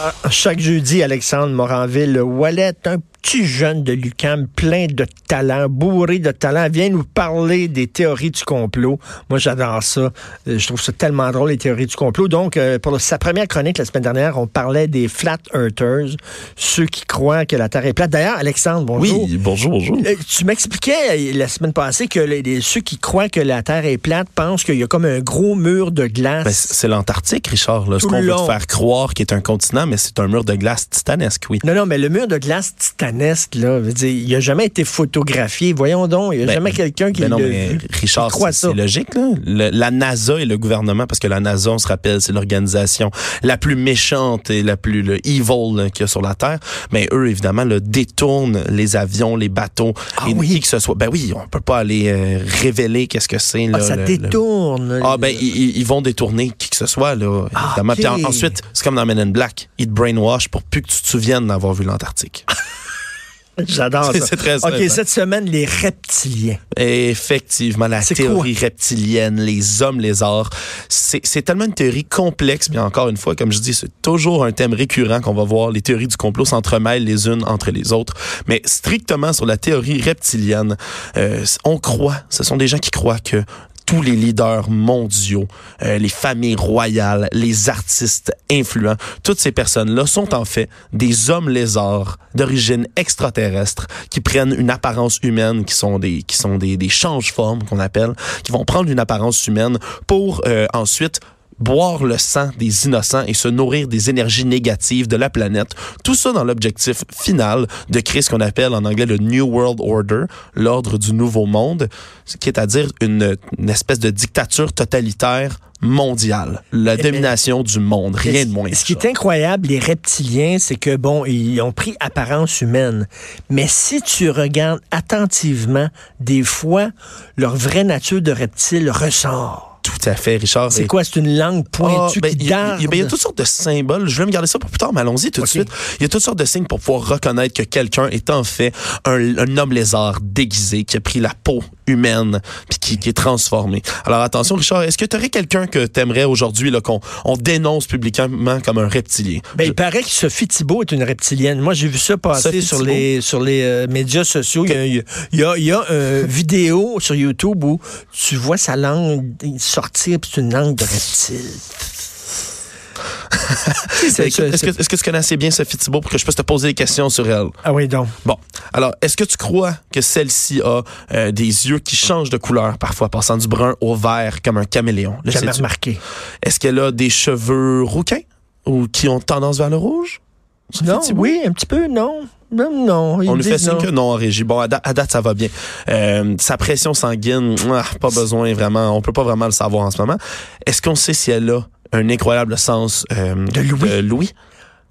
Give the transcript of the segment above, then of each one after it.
Ah, chaque jeudi, Alexandre Moranville, Wallet, un petit jeune de l'UQAM, plein de talent, bourré de talent, vient nous parler des théories du complot. Moi, j'adore ça. Euh, je trouve ça tellement drôle, les théories du complot. Donc, euh, pour sa première chronique la semaine dernière, on parlait des flat earthers, ceux qui croient que la Terre est plate. D'ailleurs, Alexandre, bonjour. Oui, bonjour, bonjour. Euh, tu m'expliquais la semaine passée que les, ceux qui croient que la Terre est plate pensent qu'il y a comme un gros mur de glace. Ben, c'est l'Antarctique, Richard. Là. Ce qu'on veut te faire croire qu'il est un continent, mais c'est un mur de glace titanesque, oui. Non, non, mais le mur de glace titanesque, là, il n'a jamais été photographié. Voyons donc, il n'y a ben, jamais quelqu'un qui ben non, mais Richard, c'est logique, là. la NASA et le gouvernement, parce que la NASA, on se rappelle, c'est l'organisation la plus méchante et la plus le evil qu'il y a sur la Terre. Mais eux, évidemment, le détournent les avions, les bateaux, ah, et oui. qui que ce soit. Ben oui, on peut pas aller euh, révéler qu'est-ce que c'est. Ah, ça détourne. Ah ben, ils, vont détourner qui que ce soit, là, ah, évidemment. Puis ensuite, c'est comme dans Men in Black. Ils te brainwash pour plus que tu te souviennes d'avoir vu l'Antarctique. J'adore ça. C'est très OK, cette semaine, les reptiliens. Effectivement, la théorie reptilienne, les hommes lézards. C'est tellement une théorie complexe, mais encore une fois, comme je dis, c'est toujours un thème récurrent qu'on va voir. Les théories du complot s'entremêlent les unes entre les autres. Mais strictement sur la théorie reptilienne, euh, on croit, ce sont des gens qui croient que tous les leaders mondiaux, euh, les familles royales, les artistes influents, toutes ces personnes-là sont en fait des hommes lézards d'origine extraterrestre qui prennent une apparence humaine, qui sont des qui sont des, des change-formes qu'on appelle, qui vont prendre une apparence humaine pour euh, ensuite boire le sang des innocents et se nourrir des énergies négatives de la planète. Tout ça dans l'objectif final de créer ce qu'on appelle en anglais le New World Order, l'ordre du nouveau monde, qui est à dire une, une espèce de dictature totalitaire mondiale, la eh domination du monde, rien de moins. Ce qui est incroyable, les reptiliens, c'est que bon, ils ont pris apparence humaine, mais si tu regardes attentivement, des fois, leur vraie nature de reptile ressort. Tout à fait, Richard. C'est quoi? C'est une langue pointue ah, ben, qui ben, Il y, a toutes sortes de symboles. Je vais me garder ça pour plus tard, mais allons-y tout de suite. Il y a toutes sortes de signes pour pouvoir reconnaître que quelqu'un est en fait un, un, homme lézard déguisé qui a pris la peau humaine puis qui, qui, est transformé. Alors attention, Richard, est-ce que tu aurais quelqu'un que tu aimerais aujourd'hui qu'on on dénonce publiquement comme un reptilien? Ben, Il paraît que Sophie Thibault est une reptilienne. Moi, j'ai vu ça passer sur les, sur les euh, médias sociaux. Il y a, il y a, une vidéo sur YouTube où tu vois sa langue sortir, puis c'est une langue de reptile. est-ce, que, est-ce que tu connais assez bien Sophie Thibault pour que je puisse te poser des questions sur elle? Ah oui, donc. Bon. Alors, est-ce que tu crois que celle-ci a euh, des yeux qui changent de couleur parfois, passant du brun au vert comme un caméléon? J'ai Jamais remarqué. Est-ce qu'elle a des cheveux rouquins ou qui ont tendance vers le rouge? non, oui, un petit peu, non. Non, non. On lui fait signe que non en régie. Bon, à, date, ça va bien. Euh, sa pression sanguine, ah, pas besoin vraiment. On peut pas vraiment le savoir en ce moment. Est-ce qu'on sait si elle a un incroyable sens euh, de Louis?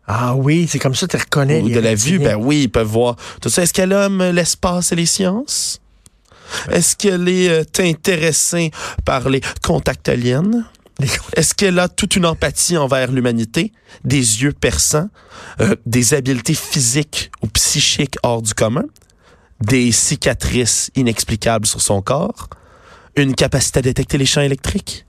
Ah oui, c'est comme ça que tu reconnais. Ou de la vue, ben oui, ils peuvent voir tout ça. Est-ce qu'elle aime l'espace et les sciences? Est-ce qu'elle est euh, intéressée par les contacts aliens? Est-ce qu'elle a toute une empathie envers l'humanité, des yeux perçants, euh, des habiletés physiques ou psychiques hors du commun, des cicatrices inexplicables sur son corps, une capacité à détecter les champs électriques,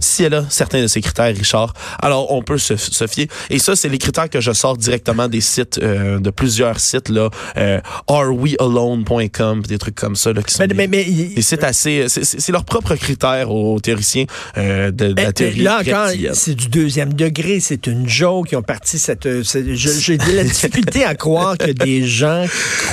si elle a certains de ces critères, Richard, alors on peut se, se fier. Et ça, c'est les critères que je sors directement des sites, euh, de plusieurs sites, là, euh, arewealone.com, des trucs comme ça, là, qui sont mais, des, des, sites assez... C'est leurs propres critères aux théoriciens euh, de, de, la théorie Là encore, c'est du deuxième degré, c'est une joke qui ont parti cette... Euh, j'ai de la difficulté à croire que des gens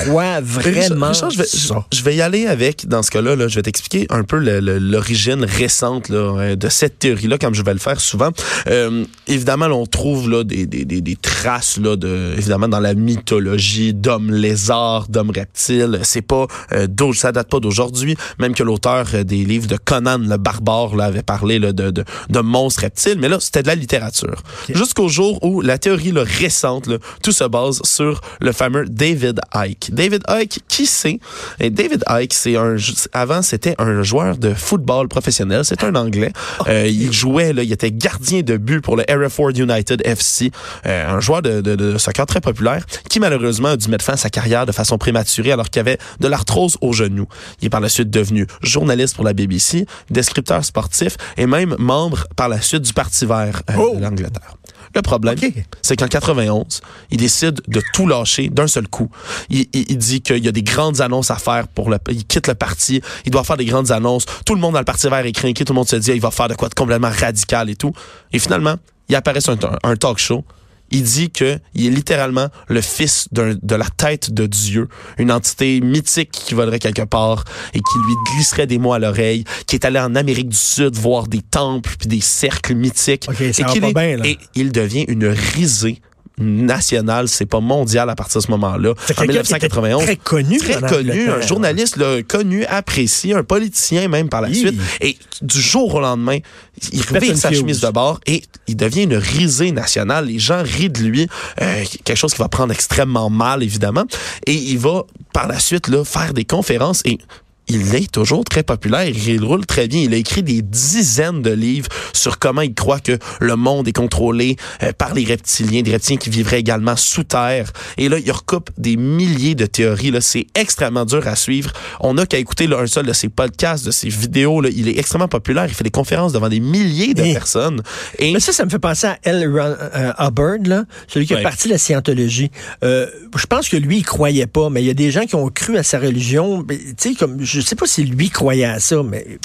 croient vraiment Richard, je, vais, je, vais y aller avec, dans ce cas-là, là, je vais t'expliquer un peu l'origine récente là, de cette théorie-là, comme je vais le faire souvent. Euh, évidemment, on trouve là, des, des, des, traces là, de, évidemment dans la mythologie d'hommes lézards, d'hommes reptiles. C'est pas euh, ça date pas d'aujourd'hui. Même que l'auteur euh, des livres de Conan le barbare là, avait parlé là, de, de, de monstres reptiles, mais là c'était de la littérature. Jusqu'au jour où la théorie là, récente, là, tout se base sur le fameux David Icke. David Icke, qui c'est? David Icke, c'est un avant c'était un joueur de football professionnel. C'est un Anglais. Euh, il jouait, là, il était gardien de but pour le Hereford United FC, euh, un joueur de, de, de, soccer très populaire qui malheureusement a dû mettre fin à sa carrière de façon prématurée alors qu'il avait de l'arthrose au genou. Il est par la suite devenu journaliste pour la BBC, descripteur sportif et même membre par la suite du Parti vert euh, de oh! l'Angleterre. Le problème, c'est qu'en 91, il décide de tout lâcher d'un seul coup. Il, dit qu'il y a des grandes annonces à faire pour le, il quitte le parti, il doit faire des grandes annonces. Tout le monde dans le parti vert est craqué, tout le monde se dit, il va faire de quoi de complètement radical et tout. Et finalement, il apparaît sur un talk show il dit qu'il est littéralement le fils de la tête de Dieu, une entité mythique qui volerait quelque part et qui lui glisserait des mots à l'oreille, qui est allé en Amérique du Sud voir des temples puis des cercles mythiques. et, et il devient une risée national, c'est pas mondial à partir de ce moment-là. En 1991. Très connu. Très connu, un journaliste là, connu, apprécié, un politicien même par la suite. Et du jour au lendemain, il revient sa chemise de bord et il devient une risée nationale. Les gens rient de lui, euh, quelque chose qui va prendre extrêmement mal, évidemment. Et il va, par la suite, là, faire des conférences et il est toujours très populaire. Il roule très bien. Il a écrit des dizaines de livres sur comment il croit que le monde est contrôlé euh, par les reptiliens, des reptiliens qui vivraient également sous terre. Et là, il recoupe des milliers de théories. Là, c'est extrêmement dur à suivre. On n'a qu'à écouter là, un seul de ses podcasts, de ses vidéos. Là. Il est extrêmement populaire. Il fait des conférences devant des milliers de personnes. Et... Mais ça, ça me fait penser à L. Euh, Hubbard, là, celui qui a parti de la scientologie. Euh, je pense que lui, il croyait pas, mais il y a des gens qui ont cru à sa religion. Tu sais, comme je sais pas si lui croyait à ça, mais.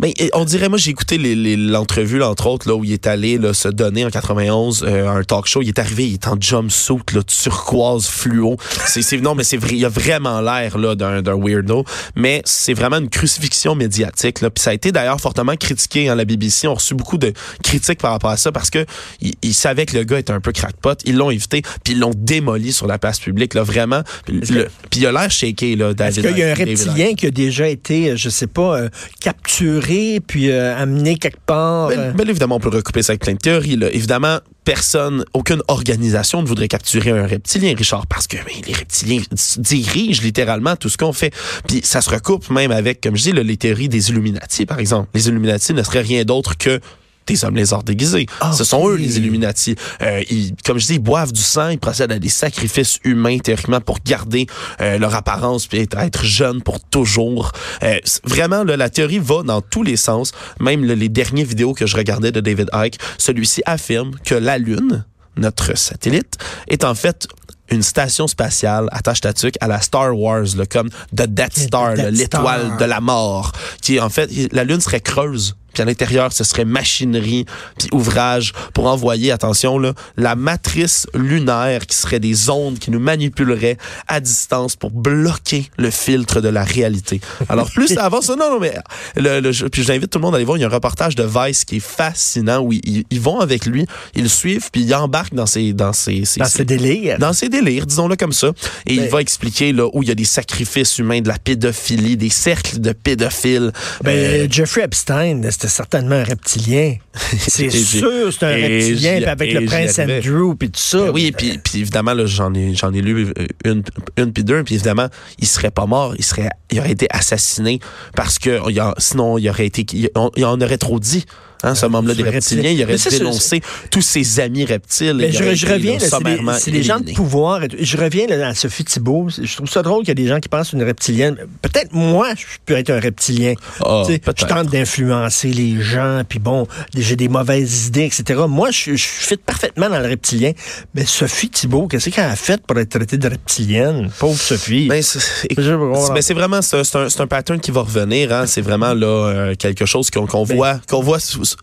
Mais on dirait, moi, j'ai écouté l'entrevue, entre autres, là, où il est allé là, se donner en 91 euh, un talk show. Il est arrivé, il est en jumpsuit, là, turquoise, fluo. C'est, non, mais c'est vrai, il a vraiment l'air là, d'un, weirdo. Mais c'est vraiment une crucifixion médiatique. Là. Puis ça a été d'ailleurs fortement critiqué. Hein, la BBC On a reçu beaucoup de critiques par rapport à ça parce que il, savait que le gars était un peu crackpot. Ils l'ont évité, puis ils l'ont démoli sur la place publique, là, vraiment. Puis il a l'air shaké, là, David. Est-ce qu'il y a un reptilien qui a déjà été, euh, je sais pas, euh, capturé puis euh, amené quelque part. Mais, évidemment, on peut recouper ça avec plein de théories. Là. Évidemment, personne, aucune organisation ne voudrait capturer un reptilien, Richard, parce que les reptiliens dirigent littéralement tout ce qu'on fait. Puis ça se recoupe même avec, comme je dis, les théories des Illuminati, par exemple. Les Illuminati ne seraient rien d'autre que des hommes lézards déguisés. Ah, Ce sont eux les Illuminati. Euh, ils, comme je dis, ils boivent du sang, ils procèdent à des sacrifices humains théoriquement pour garder euh, leur apparence puis être, être jeunes pour toujours. Euh, vraiment, là, la théorie va dans tous les sens. Même les dernières vidéos que je regardais de David Icke, celui-ci affirme que la Lune, notre satellite, est en fait une station spatiale à Tatuc à la Star Wars, là, comme The Death Star, l'étoile de la mort, qui en fait, la Lune serait creuse puis à l'intérieur, ce serait machinerie, puis ouvrage pour envoyer, attention, là, la matrice lunaire qui serait des ondes qui nous manipuleraient à distance pour bloquer le filtre de la réalité. Alors, plus ça avance, non, non, mais le, le, puis j'invite tout le monde à aller voir, il y a un reportage de Vice qui est fascinant où ils, ils vont avec lui, ils le suivent, puis ils embarquent dans ses... Dans ses, dans ses, délires. Dans ses délires, disons-le comme ça. Et il va expliquer là où il y a des sacrifices humains, de la pédophilie, des cercles de pédophiles. Ben, euh, Jeffrey Epstein, c'était certainement un reptilien. C'est sûr, c'est un reptilien, avec le prince Andrew, puis tout ça. Ben oui, puis, puis évidemment, j'en ai, j'en ai lu une, une puis deux, puis évidemment, il serait pas mort, il serait, il aurait été assassiné parce que sinon, il aurait été, il, il en aurait trop dit. Hein, ce membre-là des reptiliens, il aurait dénoncé tous ses amis reptiles. Mais je, reviens, c'est des, gens de pouvoir. Je reviens à Sophie Thibault. Je trouve ça drôle qu'il y a des gens qui pensent une reptilienne. Peut-être moi, je peux être un reptilien. Ah, je tente d'influencer les gens, puis bon, j'ai des mauvaises idées, etc. Moi, je, je fit parfaitement dans le reptilien. Mais Sophie Thibault, qu'est-ce qu'elle a fait pour être traitée de reptilienne? Pauvre Sophie. Mais c'est vraiment, c'est un, un, pattern qui va revenir. Hein. C'est vraiment là euh, quelque chose qu'on ben voit, qu'on voit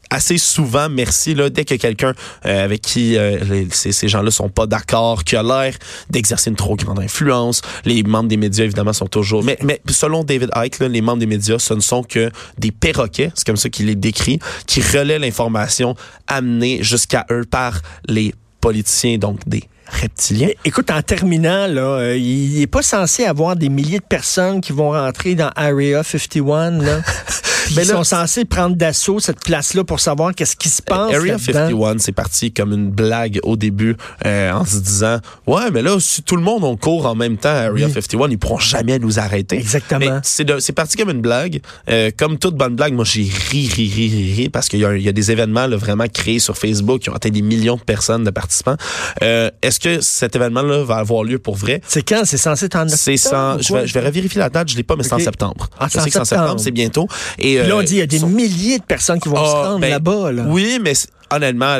assez souvent, merci, là, dès que quelqu'un euh, avec qui euh, ces, ces gens-là sont pas d'accord, qui a l'air d'exercer une trop grande influence, les membres des médias, évidemment, sont toujours... Mais, mais selon David Icke, là, les membres des médias, ce ne sont que des perroquets, c'est comme ça qu'il est décrit, qui relaient l'information amenée jusqu'à eux par les politiciens, donc des reptiliens. Écoute, en terminant, là, euh, il n'est pas censé avoir des milliers de personnes qui vont rentrer dans Area 51. Là. Mais ils sont censés prendre d'assaut cette place-là pour savoir qu'est-ce qui se passe. Area 51, c'est parti comme une blague au début euh, en se disant Ouais, mais là, si tout le monde on court en même temps à Area 51, ils pourront jamais nous arrêter. Exactement. C'est parti comme une blague. Euh, comme toute bonne blague, moi, j'ai ri, ri, ri, ri, ri, parce qu'il y, y, a des événements là, vraiment créés sur Facebook qui ont atteint des millions de personnes, de participants. Euh, Est-ce que cet événement-là va avoir lieu pour vrai? C'est quand? C'est censé être en je vais, je vais revérifier la date, je l'ai pas, mais c'est en septembre. Ah, c'est en septembre, c'est bientôt. Et, là, on dit il y a des milliers de personnes qui vont se ah, rendre ben, là-bas. Oui, mais honnêtement,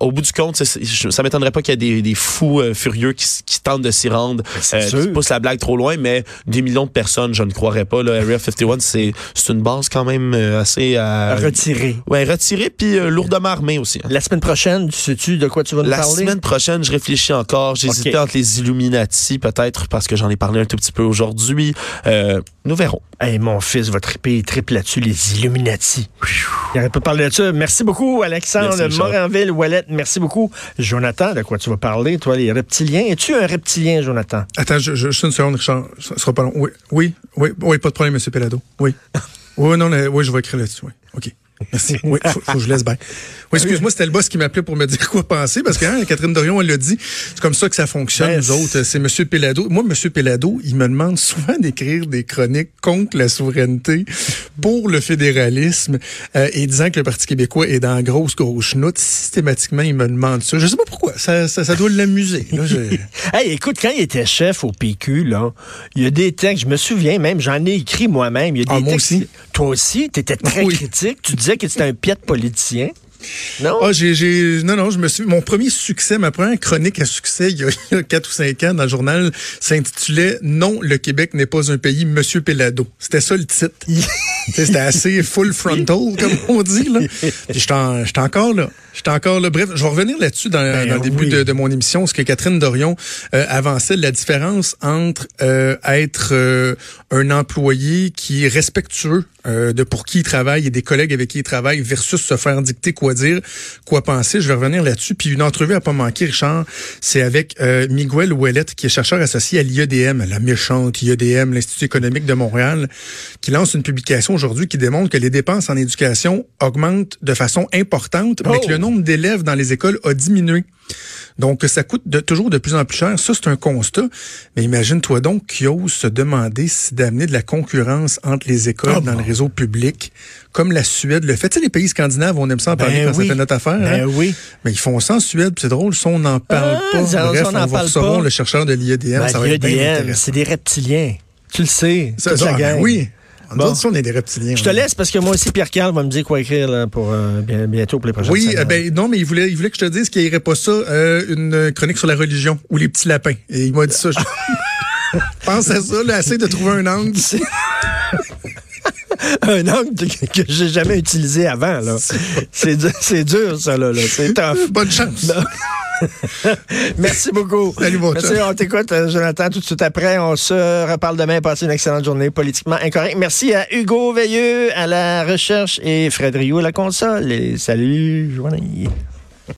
au bout du compte, ça m'étonnerait pas qu'il y ait des, fous euh, furieux qui, tentent de s'y rendre, euh, qui poussent la blague trop loin, mais des millions de personnes, je ne croirais pas. Là, Area 51, c'est une base quand même euh, assez... retirée. Ouais, retirée, puis lourdement armée aussi. Hein. La semaine prochaine, sais-tu de quoi tu vas nous parler? La semaine prochaine, je réfléchis encore. J'hésitais entre les Illuminati, peut-être, parce que j'en ai parlé un tout petit peu aujourd'hui. nous verrons. Hey, mon fils va triper, triple là-dessus, les Illuminati. Il pas parler de ça. Merci beaucoup, Alexandre Morinville, Wallet. Merci beaucoup. Jonathan, de quoi tu vas parler, toi, les reptiliens? Es-tu un reptilien, Jonathan? Attends, je, je, une seconde, Richard. Ça sera pas long. Oui, oui, oui, oui pas de problème, M. Pelado. Oui. oui, non, oui, je vais écrire là-dessus. Oui. OK. Merci. Oui, faut, faut que je laisse bien. Oui, excuse-moi, c'était le boss qui m'appelait pour me dire quoi penser, parce que hein, Catherine Dorion, elle l'a dit, c'est comme ça que ça fonctionne, nous autres. C'est M. Pelado. Moi, M. Pelado, il me demande souvent d'écrire des chroniques contre la souveraineté, pour le fédéralisme, euh, et disant que le Parti québécois est dans grosse, grosse chenoute. Systématiquement, il me demande ça. Je sais pas pourquoi. Ça, ça, ça doit l'amuser. hey, écoute, quand il était chef au PQ, là, il y a des textes, je me souviens même, j'en ai écrit moi-même. Il y a ah, des moi aussi. Toi aussi, tu étais très critique. Tu disais que c'était un pied de politicien. Non? Ah, j'ai, non, non, je me suis, mon premier succès, ma première chronique à succès, il y a, quatre ou cinq ans dans le journal, s'intitulait Non, le Québec n'est pas un pays, Monsieur Pelado. C'était ça le titre. C'était assez full frontal, comme on dit, là. J'étais encore là. J'étais encore là. Bref, je vais revenir là-dessus dans, ben le début de, mon émission, ce que Catherine Dorion euh, avançait, la différence entre euh, être euh, un employé qui est respectueux de pour qui il travaille et des collègues avec qui il travaille versus se faire dicter quoi dire, quoi penser. Je vais revenir là-dessus. Puis une entrevue à pas manquer, Richard, c'est avec Miguel Ouellette, qui est chercheur associé à l'IEDM, la méchante IEDM, l'Institut économique de Montréal, qui lance une publication aujourd'hui qui démontre que les dépenses en éducation augmentent de façon importante, mais que le oh! nombre d'élèves dans les écoles a diminué. Donc, ça coûte de, toujours de plus en plus cher. Ça, c'est un constat. Mais imagine-toi donc qui ose se demander si d'amener de la concurrence entre les écoles ah dans le réseau public, comme la Suède le fait. Tu sais, les pays scandinaves, on aime ça en parler ben quand ça fait notre affaire. Ben hein? oui. Mais ils font ça en Suède, c'est drôle. Ça, on n'en parle ah, pas. Bref, on, on va recevoir le chercheur de l'IEDM. Ben, ça va être c'est des reptiliens. Tu le sais. Ça, ça, oui. Bon. on est des reptiliens. Je te laisse parce que moi aussi, Pierre Carl va me dire quoi écrire là, pour euh, bientôt pour les prochaines Oui, euh, ben non, mais il voulait, il voulait que je te dise qu'il irait pas ça, euh, une chronique sur la religion ou les petits lapins. Et il m'a dit ça. Pense à ça, là, essaye de trouver un angle. un angle que, j'ai jamais utilisé avant. là. C'est dur, dur, ça. Là, C'est tough. Bonne chance. Merci beaucoup. Salut, bon Merci, on t'écoute, euh, Jonathan, tout de suite après. On se reparle demain. Passez une excellente journée politiquement incorrecte. Merci à Hugo Veilleux à la recherche et Fred Rio à la console. Et salut, journée.